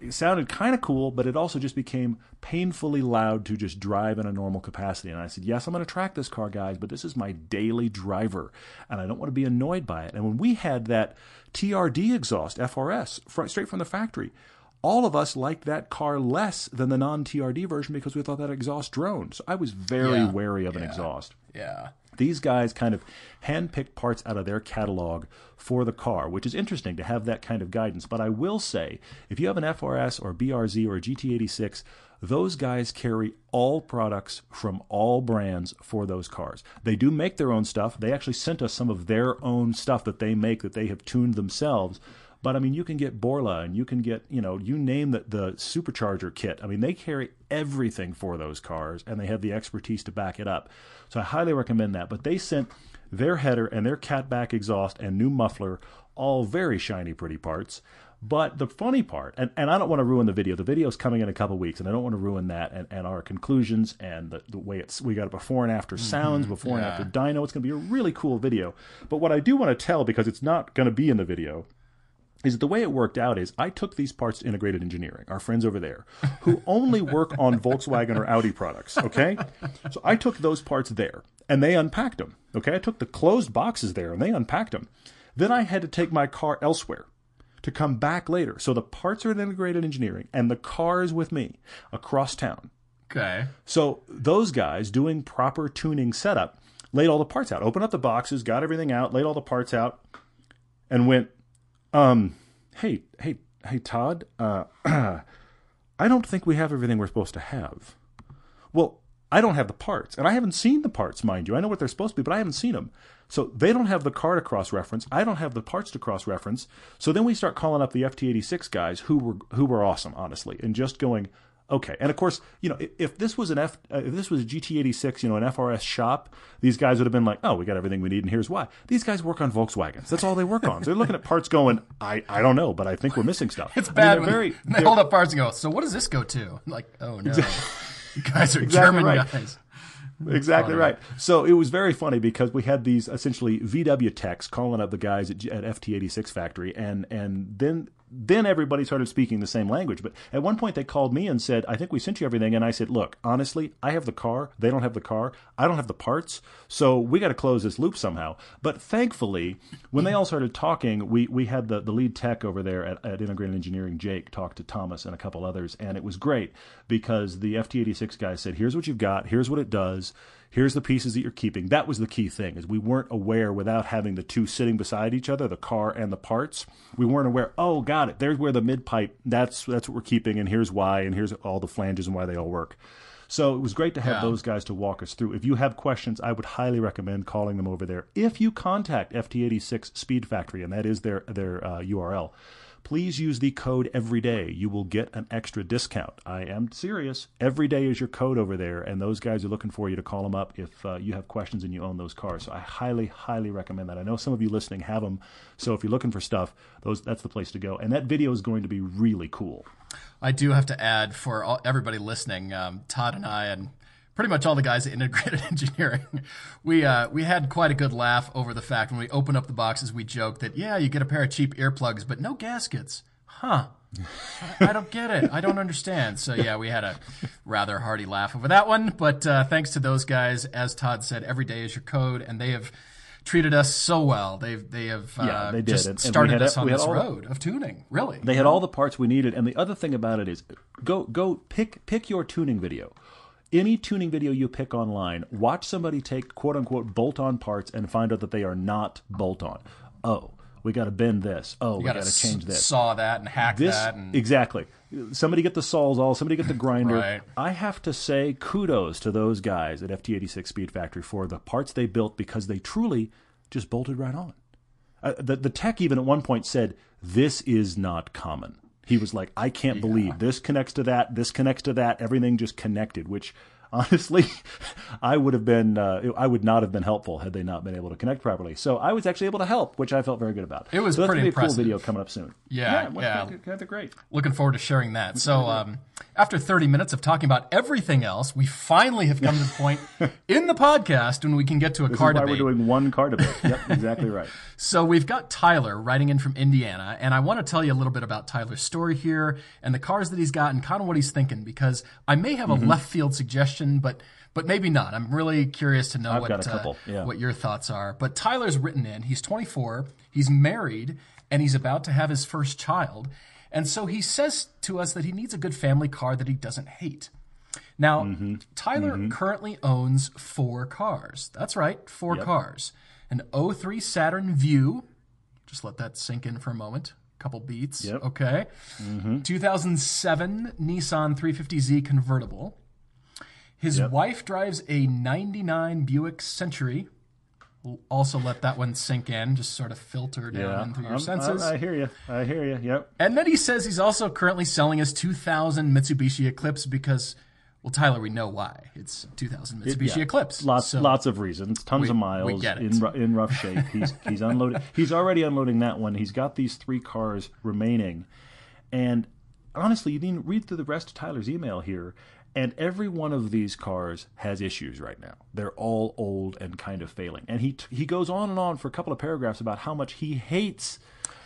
it sounded kind of cool, but it also just became painfully loud to just drive in a normal capacity. And I said, Yes, I'm going to track this car, guys, but this is my daily driver, and I don't want to be annoyed by it. And when we had that TRD exhaust, FRS, fr- straight from the factory, all of us liked that car less than the non TRD version because we thought that exhaust droned. So I was very Yeah. wary of an exhaust. yeah. These guys kind of handpick parts out of their catalog for the car, which is interesting to have that kind of guidance. But I will say, if you have an FRS or BRZ or a GT86, those guys carry all products from all brands for those cars. They do make their own stuff. They actually sent us some of their own stuff that they make that they have tuned themselves. But I mean, you can get Borla and you can get, you know, you name the, the supercharger kit. I mean, they carry everything for those cars and they have the expertise to back it up. So I highly recommend that. But they sent their header and their catback exhaust and new muffler, all very shiny, pretty parts. But the funny part, and, and I don't want to ruin the video. The video is coming in a couple weeks, and I don't want to ruin that and, and our conclusions and the, the way it's. We got a before and after mm-hmm. sounds, before and after dyno. It's going to be a really cool video. But what I do want to tell, because it's not going to be in the video, is the way it worked out is I took these parts to Integrated Engineering, our friends over there, who only work on Volkswagen or Audi products. Okay, so I took those parts there and they unpacked them. Okay, I took the closed boxes there and they unpacked them. Then I had to take my car elsewhere to come back later. So the parts are at Integrated Engineering and the car is with me across town. Okay. So those guys doing proper tuning setup laid all the parts out, opened up the boxes, got everything out, laid all the parts out, and went, um, hey, hey, hey, Todd, uh, I don't think we have everything we're supposed to have. Well, I don't have the parts, and I haven't seen the parts, mind you. I know what they're supposed to be, but I haven't seen them. So they don't have the car to cross reference. I don't have the parts to cross reference. So then we start calling up the FT86 guys, who were who were awesome, honestly, and just going, okay. And of course, you know, if, this was an F, uh, if this was a GT86, you know, an FRS shop, these guys would have been like, oh, we got everything we need, and here's why. These guys work on Volkswagens. That's all they work on. So they're looking at parts, going, I, I don't know, but I think we're missing stuff. It's I mean, bad when very, they hold up parts and go, so what does this go to? I'm like, oh no. you guys are Exactly German right. guys. Exactly right. So it was very funny because we had these essentially VW techs calling up the guys at, at FT86 factory, and and then then everybody started speaking the same language. But at one point they called me and said, "I think we sent you everything," and I said, "Look, honestly, I have the car. They don't have the car. I don't have the parts. So we got to close this loop somehow." But thankfully, when they all started talking, we we had the the lead tech over there at, at Integrated Engineering, Jake, talk to Thomas and a couple others, and it was great because the FT86 guy said, "Here's what you've got. Here's what it does." Here's the pieces that you're keeping. That was the key thing is we weren't aware without having the two sitting beside each other the car and the parts. We weren't aware oh got it. There's where the mid pipe that's that's what we're keeping and here's why and here's all the flanges and why they all work. So it was great to have Yeah. those guys to walk us through. If you have questions i would highly recommend calling them over there. If you contact ft86 speed factory and that is their their uh, url please use the code every day. You will get an extra discount. I am serious. Every day is your code over there, and those guys are looking for you to call them up if uh, you have questions and you own those cars. So I highly, highly recommend that. I know some of you listening have them, so if you're looking for stuff, those that's the place to go. And that video is going to be really cool. I do have to add for all, everybody listening, um, Todd and I, and pretty much all the guys at Integrated Engineering, we uh, we had quite a good laugh over the fact when we opened up the boxes. We joked that yeah, you get a pair of cheap earplugs, but no gaskets, huh? I, I don't get it. I don't understand. So yeah, we had a rather hearty laugh over that one. But uh, thanks to those guys, as Todd said, every day is your code, and they have treated us so well. They've they have uh, Yeah, they did. just And- and we started had- us on this all the- road of tuning. Really, They had all the parts we needed, and the other thing about it is, go go pick pick your tuning video. Any tuning video you pick online, watch somebody take quote unquote bolt on parts and find out that they are not bolt on. Oh, we got to bend this. Oh, we got to change this. saw that and hack This that. And, exactly. Somebody get the Sawzall. Somebody get the grinder. Right. I have to say kudos to those guys at FT86 Speed Factory for the parts they built because they truly just bolted right on. Uh, the the tech even at one point said, "This is not common." He was like, "I can't believe this connects to that. This connects to that. Everything just connected." Which honestly, I would have been. Uh, I would not have been helpful had they not been able to connect properly. So I was actually able to help, which I felt very good about. It was so pretty impressive. cool video coming up soon. Yeah, yeah, yeah. Great. looking forward to sharing that. So, um, after 30 minutes of talking about everything else, we finally have come to the point in the podcast when we can get to a This car is why debate. we're doing one car debate. Yep, exactly right. So we've got Tyler writing in from Indiana, and I want to tell you a little bit about Tyler's story here and the cars that he's got and kind of what he's thinking because I may have a Mm-hmm. left field suggestion, but but maybe not. I'm really curious to know I've what got a couple, uh, yeah. what your thoughts are. But Tyler's written in. He's 24. He's married, and he's about to have his first child. And so he says to us that he needs a good family car that he doesn't hate. Now, Mm-hmm. Tyler currently owns four cars. That's right, four cars. An 03 Saturn View. Just let that sink in for a moment. A couple beats. Yep. Okay. 2007 Nissan 350Z convertible. His Yep. wife drives a 99 Buick Century. We'll also let that one sink in, just sort of filter down Yeah, in through your I'm- senses. I, I hear you. I hear you. Yep. And then he says he's also currently selling his 2000 Mitsubishi Eclipse because, well, Tyler, we know why. It's 2000 Mitsubishi Yeah. Eclipse. Lots, So- lots of reasons, tons We- of we miles get it. in in rough shape. He's he's unloading. He's already unloading that one. He's got these three cars remaining, and honestly, you need to read through the rest of Tyler's email here. And every one of these cars has issues right now. They're all old and kind of failing. And he t- he goes on and on for a couple of paragraphs about how much he hates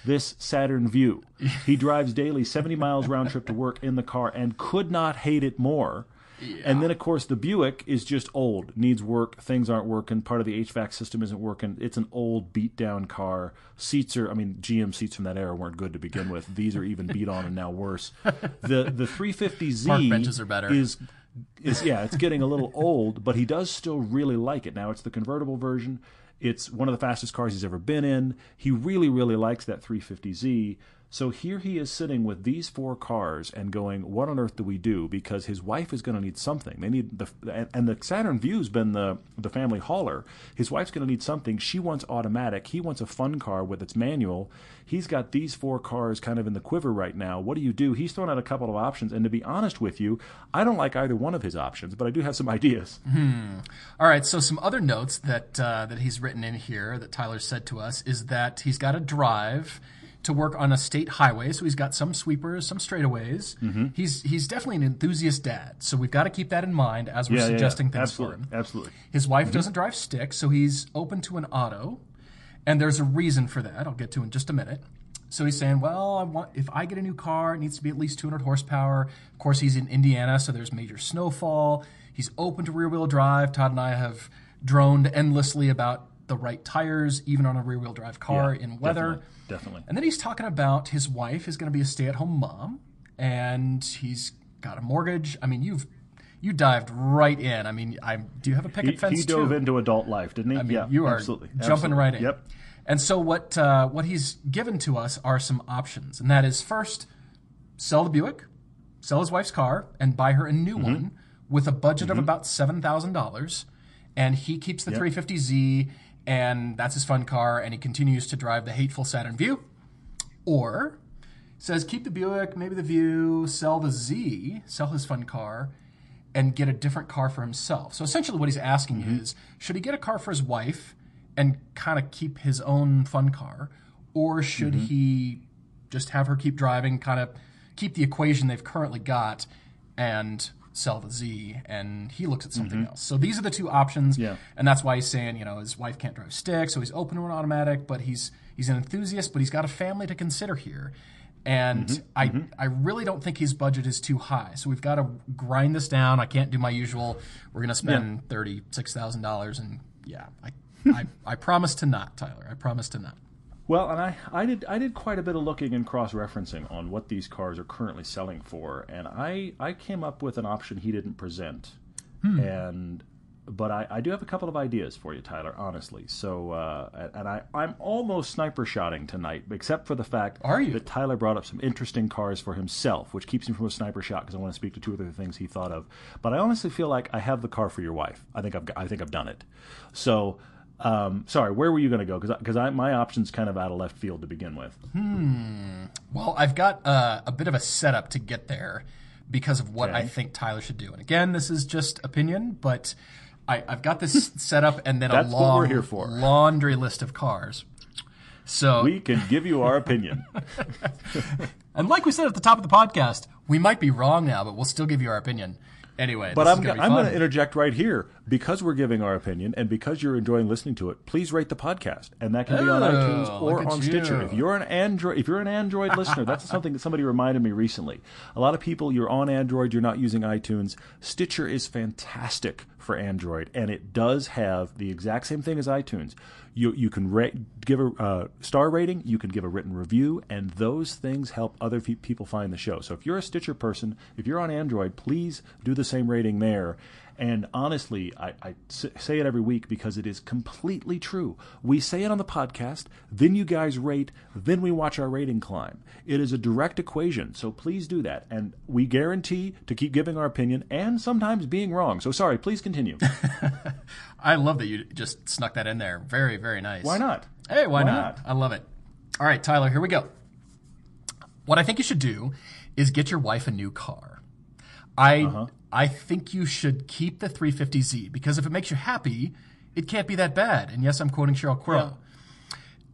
this Saturn View. He drives daily 70 miles round trip to work in the car and could not hate it more. And then, of course, the Buick is just old, needs work. Things aren't working. Part of the HVAC system isn't working. It's an old, beat down car. Seats are, I mean, GM seats from that era weren't good to begin with. These are even beat on and now worse. The the 350Z Park benches are better. is is yeah, it's getting a little old, but he does still really like it. Now it's the convertible version. It's one of the fastest cars he's ever been in. He really, really likes that 350Z. So here he is sitting with these four cars and going, "What on earth do we do?" Because his wife is going to need something. They need the and, and the Saturn View's been the the family hauler. His wife's going to need something. She wants automatic. He wants a fun car with its manual. He's got these four cars kind of in the quiver right now. What do you do? He's thrown out a couple of options, and to be honest with you, I don't like either one of his options, but I do have some ideas. Hmm. All right, so some other notes that uh, that he's written in here that Tyler said to us is that he's got to drive to work on a state highway, so he's got some sweepers, some straightaways. Mm-hmm. He's he's definitely an enthusiast dad, so we've got to keep that in mind as we're suggesting things absolutely, for him. absolutely. His wife doesn't drive stick, so he's open to an auto, and there's a reason for that. I'll get to in just a minute. So he's saying, well, I want if I get a new car, it needs to be at least 200 horsepower. Of course, he's in Indiana, so there's major snowfall. He's open to rear-wheel drive. Todd and I have droned endlessly about the right tires, even on a rear-wheel drive car Yeah, in weather. definitely, definitely. And then he's talking about his wife is going to be a stay-at-home mom, and he's got a mortgage. I mean, you've you dived right in. I mean, I do you have a picket He, fence he dove too? into adult life, didn't he? I mean, yeah, you are absolutely, jumping absolutely. right in. Yep. And so what uh, what he's given to us are some options, and that is first sell the Buick, sell his wife's car, and buy her a new Mm-hmm. one with a budget of about seven thousand dollars, and he keeps the 350Z, and that's his fun car, and he continues to drive the hateful Saturn View, or says keep the Buick, maybe the View, sell the Z, sell his fun car, and get a different car for himself. So essentially, what he's asking Mm-hmm. is should he get a car for his wife and kind of keep his own fun car, or should Mm-hmm. he just have her keep driving, kind of keep the equation they've currently got, and sell the Z? And he looks at something else. So these are the two options, Mm-hmm. Yeah. and that's why he's saying, you know, his wife can't drive stick, so he's open to an automatic, but he's he's an enthusiast, but he's got a family to consider here. And Mm-hmm. I, I really don't think his budget is too high. So we've got to grind this down. I can't do my usual. We're going to spend thirty six thousand dollars, and yeah, I, I, I promise to not, Tyler. I promise to not. Well, and I, I did I did quite a bit of looking and cross referencing on what these cars are currently selling for, and I I came up with an option he didn't present, and but I, I do have a couple of ideas for you, Tyler. Honestly, so uh, and I I'm almost sniper shotting tonight, except for the fact Are you? that Tyler brought up some interesting cars for himself, which keeps him from a sniper shot because I want to speak to two other things he thought of. But I honestly feel like I have the car for your wife. I think I've I think I've done it. So. Um, sorry, where were you going to go? Because I, my option's kind of out of left field to begin with. Hmm. Well, I've got uh, a bit of a setup to get there because of what I think Tyler should do. And again, this is just opinion, but I, I've got this setup and then a long we're here for. laundry list of cars. So, We can give you our opinion. and like we said at the top of the podcast, we might be wrong now, but we'll still give you our opinion. Anyway, But I'm, gonna I'm going to interject right here because we're giving our opinion and because you're enjoying listening to it. Please rate the podcast, and that can be on Oh, iTunes or on Stitcher. you. If you're an Android, if you're an Android listener, that's something that somebody reminded me recently. A lot of people, you're on Android, you're not using iTunes. Stitcher is fantastic for Android, and it does have the exact same thing as iTunes. You you can ra- give a uh, star rating, you can give a written review, and those things help other people find the show. So if you're a Stitcher person, if you're on Android, please do the same rating there. And honestly, I say it every week because it is completely true. We say it on the podcast, then you guys rate, then we watch our rating climb. It is a direct equation, so please do that. And we guarantee to keep giving our opinion and sometimes being wrong. So sorry, please continue. I love that you just snuck that in there. Very, very nice. Why not? Hey, why, Why not? not? I love it. All right, Tyler, here we go. What I think you should do is get your wife a new car. I Uh-huh. I think you should keep the 350Z because if it makes you happy, it can't be that bad. And yes, I'm quoting Sheryl Crow.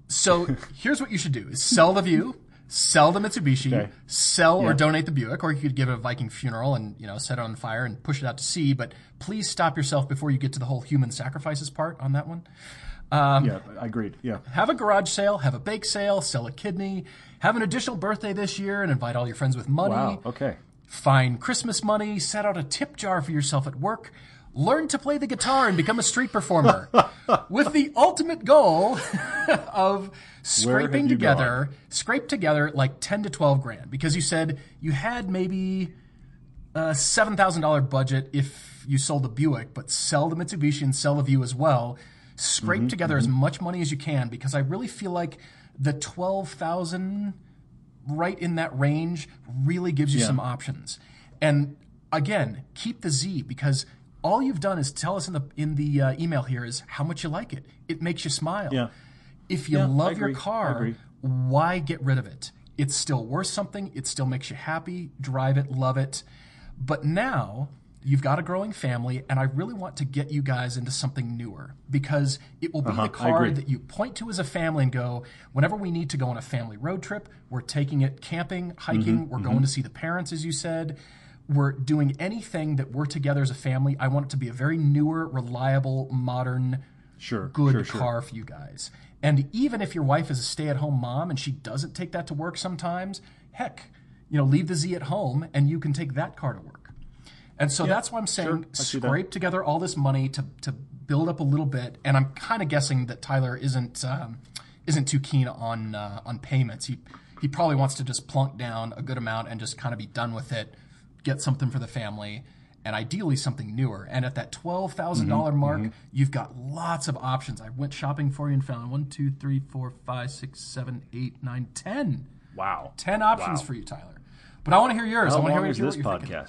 So here's what you should do: is sell the View, sell the Mitsubishi, Okay. sell or donate the Buick, or you could give it a Viking funeral and you know set it on fire and push it out to sea. But please stop yourself before you get to the whole human sacrifices part on that one. yeah, I agreed. Yeah. Have a garage sale, have a bake sale, sell a kidney, have an additional birthday this year and invite all your friends with money. Wow. Okay. Find Christmas money, set out a tip jar for yourself at work, learn to play the guitar and become a street performer. With the ultimate goal of scraping together, scrape together like 10 to 12 grand. Because you said you had maybe a $7,000 budget if you sold the Buick, but sell the Mitsubishi and sell the View as well. Scrape Mm-hmm, together as much money as you can because I really feel like the 12,000 right in that range really gives you Yeah. some options. And again, keep the Z because all you've done is tell us in the in the uh, email here is how much you like it. It makes you smile. Yeah. If you Yeah, love your car, why get rid of it? It's still worth something. It still makes you happy. Drive it, love it. But now you've got a growing family, and I really want to get you guys into something newer because it will be the Uh-huh, I car that you point to as a family and go, whenever we need to go on a family road trip, we're taking it camping, hiking, Mm-hmm, we're going to see the parents, as you said. We're doing anything that we're together as a family. I want it to be a very newer, reliable, modern, Sure. good sure, sure. car for you guys. And even if your wife is a stay-at-home mom and she doesn't take that to work sometimes, heck, you know, leave the Z at home and you can take that car to work. And so that's why I'm saying sure. I see that. scrape together all this money to to build up a little bit. And I'm kind of guessing that Tyler isn't um, isn't too keen on uh, on payments. He he probably wants to just plunk down a good amount and just kind of be done with it, get something for the family, and ideally something newer. And at that twelve thousand mm-hmm, mark, you've got lots of options. I went shopping for you and found one, two, three, four, five, six, seven, eight, nine, ten. Wow. 10 options Wow. for you, Tyler. But I want to hear yours. I want to hear what is this what you're thinking.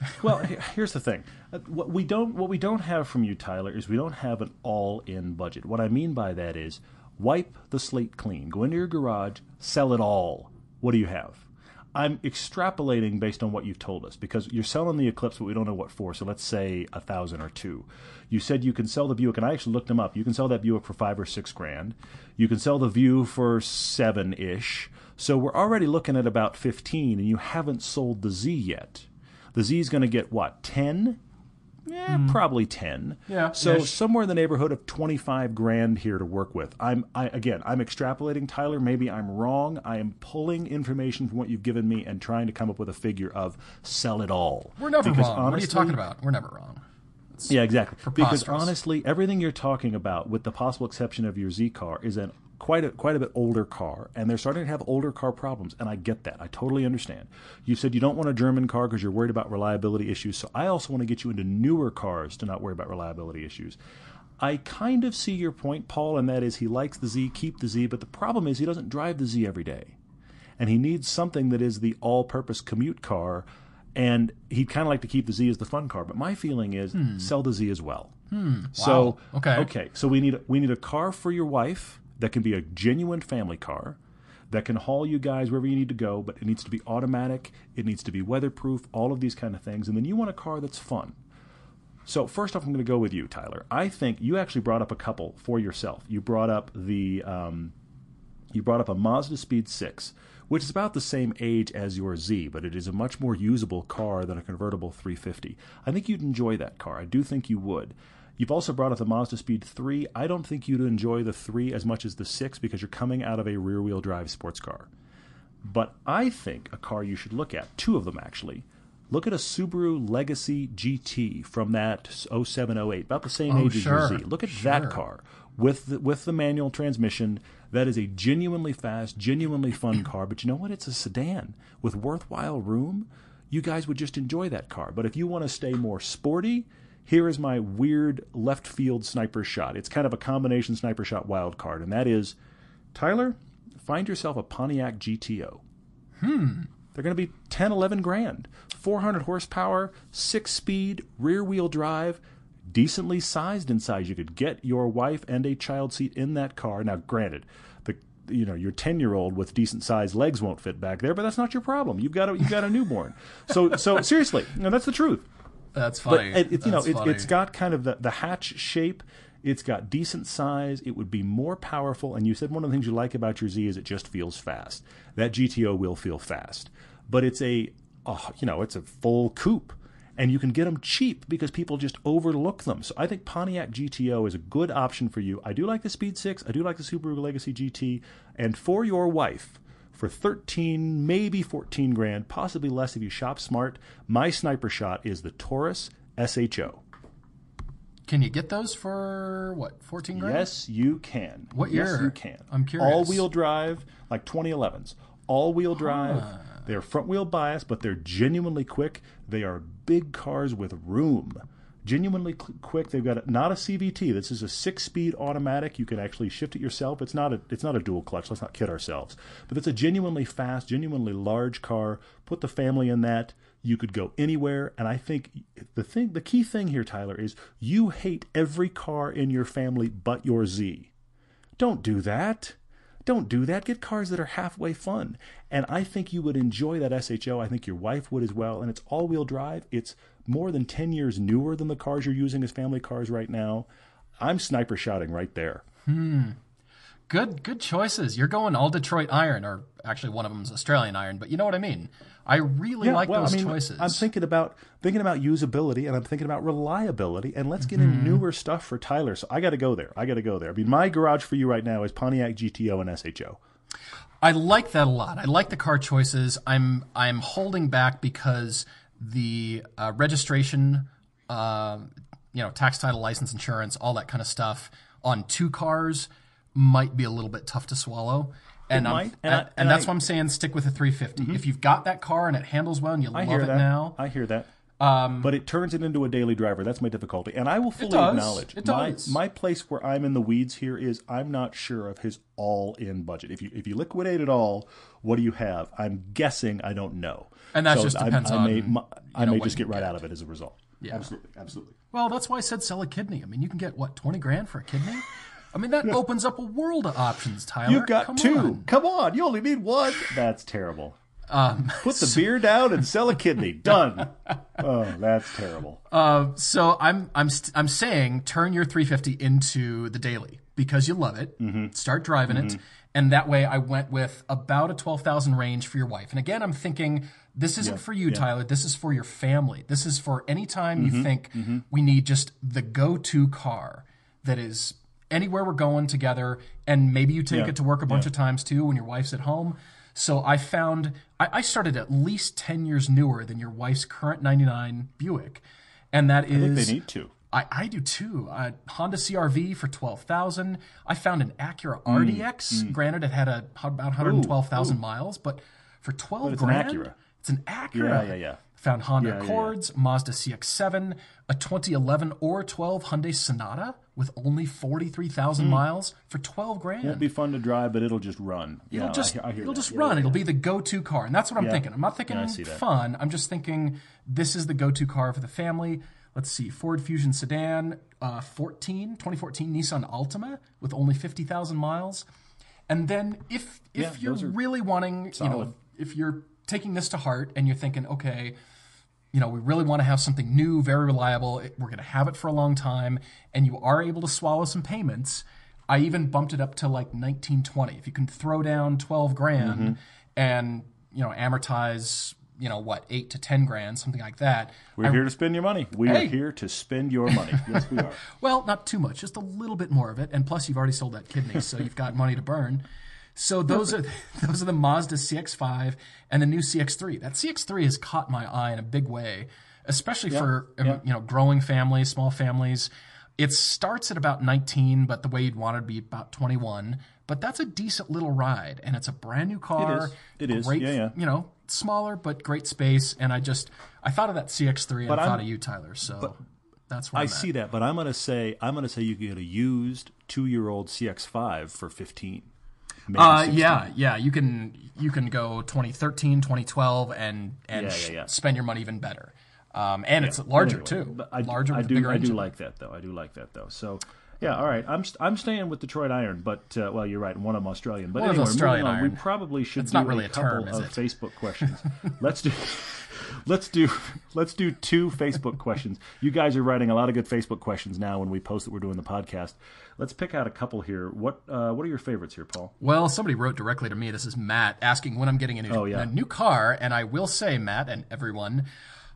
well, here's the thing. Uh, What we don't what we don't have from you, Tyler, is we don't have an all-in budget. What I mean by that is wipe the slate clean. Go into your garage, sell it all. What do you have? I'm extrapolating based on what you've told us because you're selling the Eclipse, but we don't know what for. So let's say a thousand or two. You said you can sell the Buick, and I actually looked them up. You can sell that Buick for five or six grand. You can sell the View for seven ish. So we're already looking at about fifteen, and you haven't sold the Z yet. The Z is going to get what ten? Yeah, hmm. probably ten. Yeah, So ish. somewhere in the neighborhood of twenty five grand here to work with. I'm I again I'm extrapolating, Tyler. Maybe I'm wrong. I am pulling information from what you've given me and trying to come up with a figure of sell it all. We're never Because wrong. what are you talking about? We're never wrong. Yeah, exactly. Because honestly, everything you're talking about, with the possible exception of your Z car, is an quite a quite a bit older car, and they're starting to have older car problems, and I get that. I totally understand. You said you don't want a German car because you're worried about reliability issues, so I also want to get you into newer cars to not worry about reliability issues. I kind of see your point, Paul, and that is he likes the Z, keep the Z, but the problem is he doesn't drive the Z every day and he needs something that is the all-purpose commute car and he'd kind of like to keep the Z as the fun car but my feeling is hmm. sell the Z as well hmm. so Wow. Okay. okay so we need we need a car for your wife that can be a genuine family car that can haul you guys wherever you need to go but it needs to be automatic it needs to be weatherproof all of these kind of things and then you want a car that's fun so first off, I'm going to go with you, Tyler. I think you actually brought up a couple for yourself. You brought up the um, you brought up a Mazdaspeed6, which is about the same age as your Z, but it is a much more usable car than a convertible 350. I think you'd enjoy that car. I do think you would. You've also brought up the Mazdaspeed3. I don't think you'd enjoy the 3 as much as the 6 because you're coming out of a rear wheel drive sports car. But I think a car you should look at, two of them actually. Look at a Subaru Legacy GT from that 07, 08, about the same Oh, age sure, as your Z. Look at that car with the, with the manual transmission. That is a genuinely fast, genuinely fun car. But you know what? It's a sedan with worthwhile room. You guys would just enjoy that car. But if you want to stay more sporty, here is my weird left field sniper shot. It's kind of a combination sniper shot wild card, and that is Tyler, find yourself a Pontiac GTO. Hmm. They're going to be 10, 11 grand. 400 horsepower, six speed, rear wheel drive, decently sized in size. You could get your wife and a child seat in that car. Now, granted, the you know your 10 year old with decent sized legs won't fit back there, but that's not your problem. You've got a you've got a newborn. So so seriously, no, that's the truth. That's But funny. it, it, you know, That's it, funny. it's got kind of the, the hatch shape. It's got decent size. It would be more powerful. And you said one of the things you like about your Z is it just feels fast. That GTO will feel fast, but it's a, uh, you know, it's a full coupe, and you can get them cheap because people just overlook them. So I think Pontiac GTO is a good option for you. I do like the Speed Six. I do like the Subaru Legacy GT, and for your wife for 13 maybe 14 grand possibly less if you shop smart my sniper shot is the taurus sho Can you get those for what? Fourteen grand. yes you can What yes year? you can I'm curious. all-wheel drive like 2011s all-wheel drive they're front-wheel bias but they're genuinely quick they are big cars with room genuinely quick. They've got a, not a cvt this is a six-speed automatic. You can actually shift it yourself. It's not a it's not a dual clutch. Let's not kid ourselves. But it's a genuinely fast genuinely large car. Put the family in that. You could go anywhere. And i think the thing the key thing here tyler is you hate every car in your family but your z. Don't do that. Don't do that. Get cars that are halfway fun. And I think you would enjoy that SHO. I think your wife would as well. And it's all wheel drive. It's more than 10 years newer than the cars you're using as family cars right now. I'm sniper shouting right there. Hmm. Good, good choices. You're going all Detroit Iron, or actually one of them's Australian Iron, but you know what I mean. I really like well, those I mean, choices. I'm thinking about thinking about usability and I'm thinking about reliability and let's get Mm-hmm. in newer stuff for Tyler. So I got to go there. I got to go there. I mean, my garage for you right now is Pontiac GTO and SHO. I like that a lot. I like the car choices. I'm I'm holding back because the uh, registration, uh, you know, tax title, license, insurance, all that kind of stuff on two cars might be a little bit tough to swallow. And, I'm- might, and I- and, and that's I- Mm-hmm. why I'm saying stick with a 350. If you've got that car and it handles well and you I love hear it that. now, I hear that. but it turns it into a daily driver. That's my difficulty, and I will fully does. acknowledge It my does. my place where I'm in the weeds here is I'm not sure of his all-in budget. If you if you liquidate it all, what do you have? I'm guessing I don't know, And that So just I- depends I may, on, my- I know, may just get right get. out of it as a result. Yeah. absolutely, absolutely. Well, that's why I said sell a kidney. I mean, you can get what twenty grand for a kidney. I mean, that opens up a world of options, Tyler. You've got Come two. on. Come on, you only need one. That's terrible. Um, Put the beer down and sell a kidney. Done. oh, that's terrible. uh, so I'm I'm st- I'm saying turn your 350 into the daily because you love it. Mm-hmm. Start driving it, And that way I went with about a 12,000 range for your wife. And again, I'm thinking this isn't for you, Tyler. This is for your family. This is for any time Mm-hmm. you think we need just the go to car that is anywhere we're going together. And maybe you take Yeah. it to work a bunch of times too when your wife's at home. So I found I, I started at least 10 years newer than your wife's current 99 Buick. And that I think is they need to. I, I do too. Uh, Honda CRV for twelve thousand. I found an Acura Mm, RDX. Granted, it had a about hundred twelve thousand miles, but for twelve it's an grand, Acura. it's an Acura. Yeah, yeah, yeah. Found Honda Yeah, yeah, yeah. Accords, Mazda CX-7, a 2011 or 12 Hyundai Sonata with only 43,000 miles for 12 grand. Mm. Won't be fun to drive, but it'll just run. It'll Yeah, just I, I it'll that. just Yeah, run. It'll be the go-to car, and that's what I'm thinking. I'm not thinking Yeah, I see that. fun. I'm just thinking this is the go-to car for the family. Let's see, Ford Fusion sedan, uh, 14, 2014 Nissan Altima with only 50,000 miles, and then if if Yeah, you're really wanting, you know, if you're taking this to heart and you're thinking, okay, you know, we really want to have something new, very reliable. We're going to have it for a long time, and you are able to swallow some payments. I even bumped it up to like 1920. If you can throw down 12 grand Mm-hmm. and, you know, amortize, you know, what, eight to 10 grand, something like that. We're here to spend your money. We Hey. are here to spend your money. Yes, we are. Well, not too much, just a little bit more of it. And plus, you've already sold that kidney, so you've got money to burn. So those are those are the Mazda CX-5 and the new CX-3. That CX-3 has caught my eye in a big way, especially for um, yeah. you know growing families, small families. It starts at about 19, but the way you'd want it to be about 21. But that's a decent little ride, and it's a brand new car. is. It is. Great, Yeah, yeah. You know, smaller but great space. And I just I thought of that CX-3 and But I thought I'm- of you, Tyler. So that's where I I'm at. see that, but I'm going to say I'm going to say you can get a used two year old CX5 for 15. Uh, yeah, yeah. You can you can go 2013, 2012, and and Yeah, yeah, yeah. spend your money even better. Um, and it's larger Anyway, too. I, larger I do. bigger I do like that though. I do like that though. So, yeah. All right. I'm st- I'm staying with Detroit Iron, but uh, well, you're right. One of them Australian. But One anyway, Australian on, we probably should It's do not really a couple term, is of it? Facebook questions. let's do. Let's do let's do two Facebook questions. You guys are writing a lot of good Facebook questions now when we post that we're doing the podcast. Let's pick out a couple here. What uh, what are your favorites here, Paul? Well, somebody wrote directly to me. This is Matt asking when I'm getting a new, Oh, yeah. a new car, and I will say, Matt and everyone,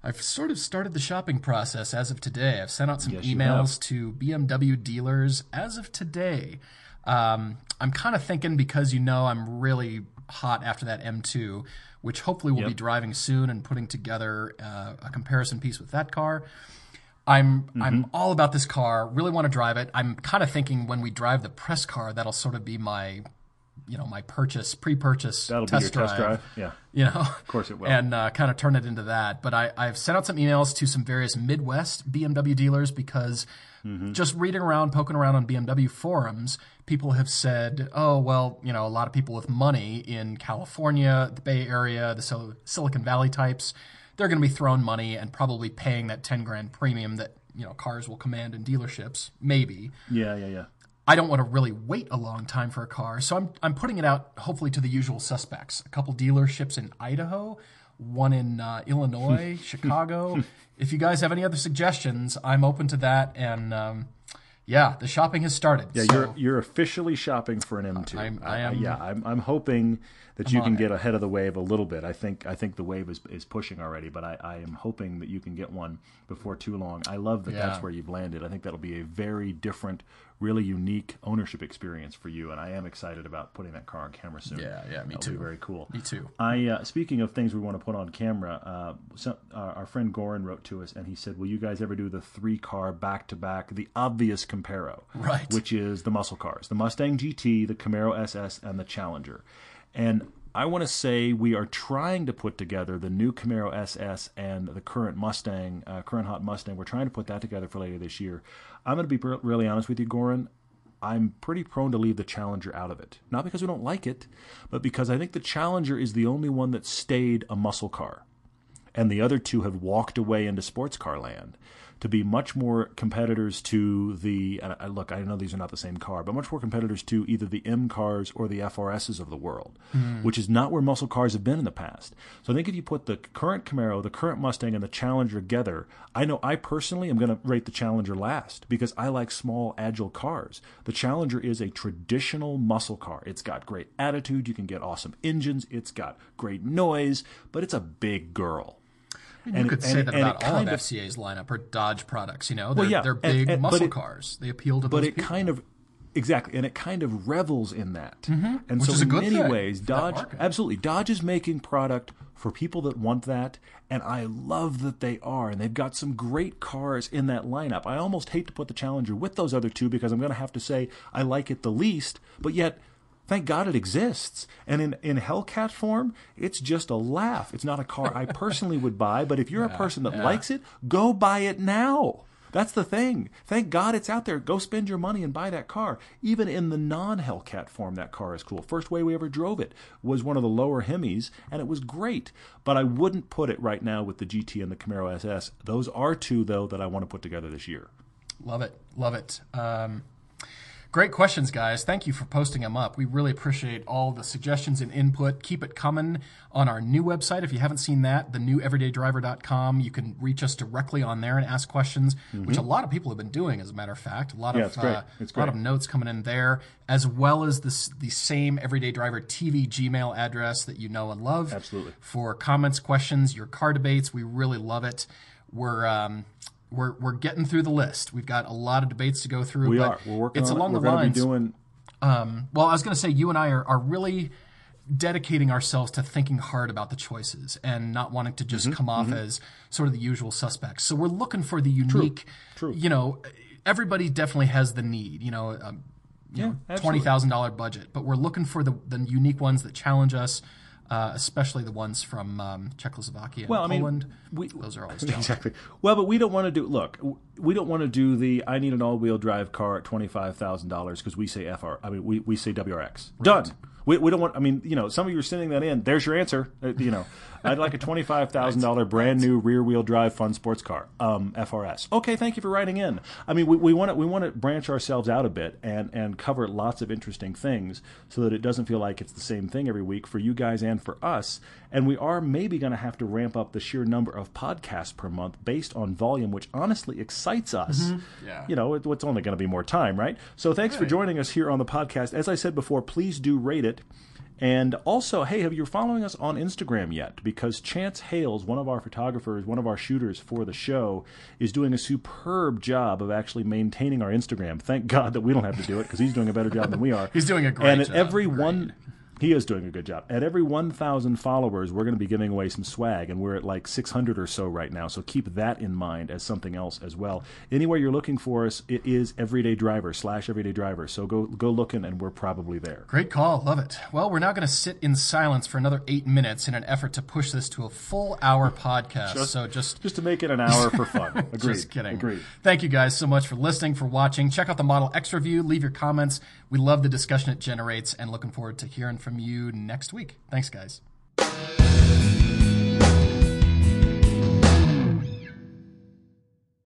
I've sort of started the shopping process as of today. I've sent out some Yes, emails to BMW dealers as of today. Um, I'm kind of thinking because you know I'm really hot after that M2, which hopefully we'll be driving soon and putting together uh, a comparison piece with that car. I'm Mm-hmm. I'm all about this car. Really want to drive it. I'm kind of thinking when we drive the press car, that'll sort of be my, you know, my purchase, pre-purchase That'll test be your drive. test drive. Yeah. You know, of course it will. and uh, kind of turn it into that. But I, I've sent out some emails to some various Midwest BMW dealers because Mm-hmm. just reading around, poking around on BMW forums, people have said, "Oh, well, you know, a lot of people with money in California, the Bay Area, the Sil- Silicon Valley types, they're going to be throwing money and probably paying that ten grand premium that you know cars will command in dealerships, maybe." Yeah. Yeah. Yeah. I don't want to really wait a long time for a car, so I'm I'm putting it out hopefully to the usual suspects. A couple dealerships in Idaho, one in uh, Illinois, Chicago. If you guys have any other suggestions, I'm open to that. And um, yeah, the shopping has started. Yeah, so you're you're officially shopping for an M2. I'm- I am- yeah, I'm I'm hoping that you on can it. get ahead of the wave a little bit. I think I think the wave is is pushing already, but I, I am hoping that you can get one before too long. I love that Yeah. that's where you've landed. I think that'll be a very different, really unique ownership experience for you, and I am excited about putting that car on camera soon. Yeah, yeah, me That'll too. Be very cool. me too. I uh, speaking of things we want to put on camera, uh, uh, our friend Goran wrote to us and he said, "Will you guys ever do the three car back to back, the obvious comparo, Right. Which is the muscle cars, the Mustang GT, the Camaro SS, and the Challenger." And I want to say we are trying to put together the new Camaro SS and the current Mustang, uh, current hot Mustang. We're trying to put that together for later this year. I'm going to be really honest with you, Goran. I'm pretty prone to leave the Challenger out of it. Not because we don't like it, but because I think the Challenger is the only one that stayed a muscle car. And the other two have walked away into sports car land. To be much more competitors to the. And I, look, I know these are not the same car, but much more competitors to either the M cars or the FRSs of the world, hmm. which is not where muscle cars have been in the past. So I think if you put the current Camaro, the current Mustang, and the Challenger together, I know I personally am going to rate the Challenger last because I like small, agile cars. The Challenger is a traditional muscle car. It's got great attitude. You can get awesome engines. It's got great noise, but it's a big girl. You And could say and- that and about all of FCA's lineup or Dodge products. You know, they're, yeah, they're big and- muscle it- cars. They appeal to but it people. kind of exactly and it kind of revels in that and Mm-hmm. Which so in many ways dodge absolutely dodge is making product for people that want that and i love that they are and they've got some great cars in that lineup i almost hate to put the challenger with those other two because i'm going to have to say i like it the least but yet Thank God it exists. And in, in Hellcat form, it's just a laugh. It's not a car I personally would buy, but if you're a person that likes it, go buy it now. That's the thing. Thank God it's out there. Go spend your money and buy that car. Even in the non Hellcat form, that car is cool. First way we ever drove it was one of the lower Hemis, and it was great. But I wouldn't put it right now with the GT and the Camaro SS. Those are two, though, that I want to put together this year. Love it. Love it. Um, great questions, guys. Thank you for posting them up. We really appreciate all the suggestions and input. Keep it coming on our new website. If you haven't seen that, theneweverydaydriver.com, you can reach us directly on there and ask questions, which a lot of people have been doing, as a matter of fact. A lot Mm-hmm. Yeah, of great. uh, It's a lot great. of notes coming in there, as well as this the same Everyday Driver TV Gmail address that you know and love. Absolutely. For comments, questions, your car debates, we really love it. We're um, we're we're getting through the list. We've got a lot of debates to go through. We but are. We're working It's on along it. We're the lines. be doing. well, I was going to say you and I are, are really dedicating ourselves to thinking hard about the choices and not wanting to Mm-hmm, just come off as sort of the usual suspects. So we're looking for the unique. True. true. You know, everybody definitely has the need. You know, um, you Yeah, know, twenty thousand dollar budget, but we're looking for the the unique ones that challenge us. Uh, especially the ones from um, Czechoslovakia and Well, I mean, we- Those are always challenging. Exactly. Well, but we don't want to do. Look, we don't want to do the. I need an all-wheel drive car at twenty five thousand dollars because we say FR. I mean, we, we say WRX. Done. We, we don't want. I mean, you know, some of you are sending that in. There's your answer. Uh, you know, I'd like a twenty five thousand dollar brand new rear wheel drive fun sports car. Um, FRS. Okay, thank you for writing in. I mean, we, we want to we want to branch ourselves out a bit and and cover lots of interesting things so that it doesn't feel like it's the same thing every week for you guys and for us. And we are maybe going to have to ramp up the sheer number of podcasts per month based on volume, which honestly excites us. Yeah. You know, it, it's only going to be more time, right? So thanks for joining us here on the podcast. As I said before, please do rate it. And also, hey, have you following us on Instagram yet? Because Chance Hales, one of our photographers, one of our shooters for the show, is doing a superb job of actually maintaining our Instagram. Thank God that we don't have to do it because he's doing a better job than we are. He's doing a great and job. every Great. one. He is doing a good job. At every 1,000 followers, we're going to be giving away some swag, and we're at like 600 or so right now. So keep that in mind as something else as well. Anywhere you're looking for us, it is Everyday Driver slash Everyday Driver. So go go looking, and we're probably there. Great call. Love it. Well, we're now going to sit in silence for another eight minutes in an effort to push this to a full hour podcast. so just Just to make it an hour for fun. Agreed. Just kidding. Agreed. Thank you guys so much for listening, for watching. Check out the Model X review. Leave your comments. We love the discussion it generates and looking forward to hearing from you next week. Thanks, guys.